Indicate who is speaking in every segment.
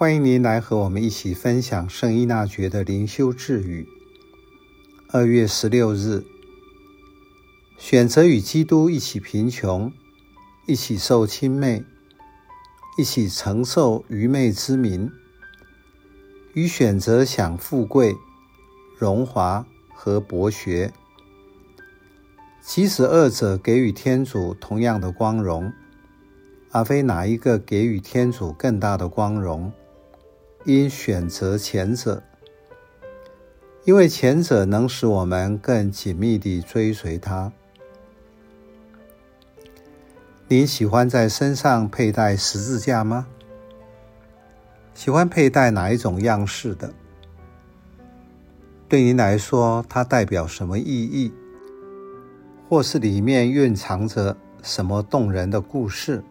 Speaker 1: 欢迎您来和我们一起分享圣依纳爵的灵修智语。二月十六日，选择与基督一起贫穷，一起受轻蔑，一起承受愚昧之名，与选择享富贵、荣华和博学，即使二者给予天主同样的光荣，而非哪一个给予天主更大的光荣。应选择前者，因为前者能使我们更紧密地追随他。您喜欢在身上佩戴十字架吗？喜欢佩戴哪一种样式的？对您来说，它代表什么意义？或是里面蕴藏着什么动人的故事？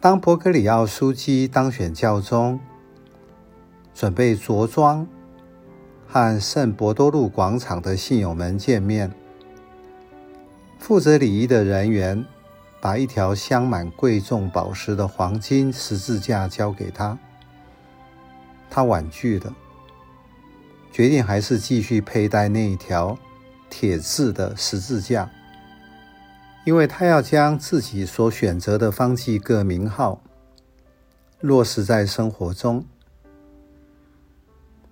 Speaker 1: 当伯格里奥枢机当选教宗，准备着装和圣伯多禄广场的信友们见面，负责礼仪的人员把一条镶满贵重宝石的黄金十字架交给他，他婉拒了，决定还是继续佩戴那一条铁制的十字架。因为他要将自己所选择的方济各名号落实在生活中，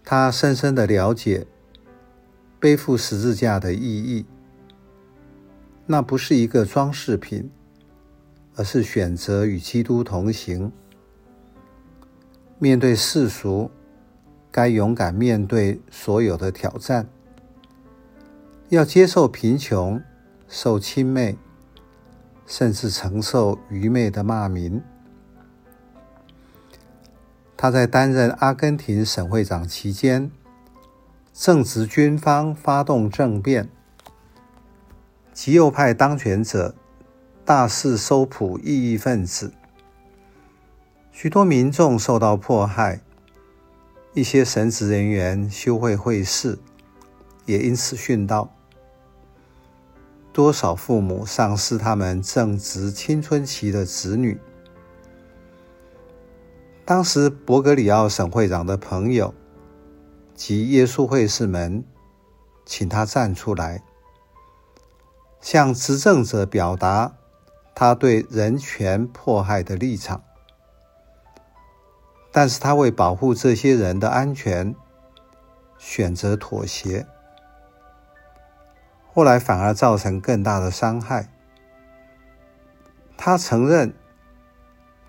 Speaker 1: 他深深的了解背负十字架的意义。那不是一个装饰品，而是选择与基督同行。面对世俗，该勇敢面对所有的挑战，要接受贫穷，受轻蔑。甚至承受愚昧的骂名。他在担任阿根廷省会长期间，正值军方发动政变，极右派当权者大肆搜捕异议分子，许多民众受到迫害，一些神职人员休会会试，也因此殉道。多少父母丧失他们正值青春期的子女？当时，伯格里奥省会长的朋友及耶稣会士们请他站出来，向执政者表达他对人权迫害的立场。但是他为保护这些人的安全，选择妥协。后来反而造成更大的伤害。他承认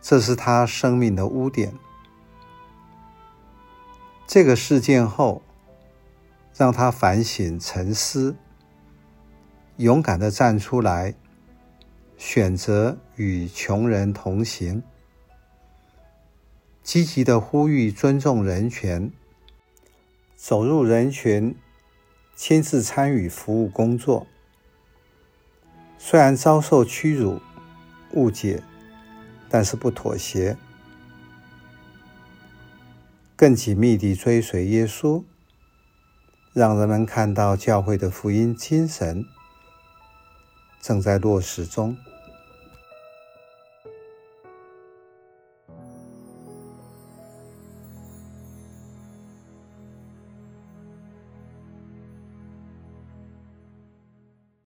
Speaker 1: 这是他生命的污点。这个事件后，让他反省沉思，勇敢地站出来，选择与穷人同行，积极地呼吁尊重人权，走入人群。亲自参与服务工作，虽然遭受屈辱、误解，但是不妥协，更紧密地追随耶稣，让人们看到教会的福音精神正在落实中。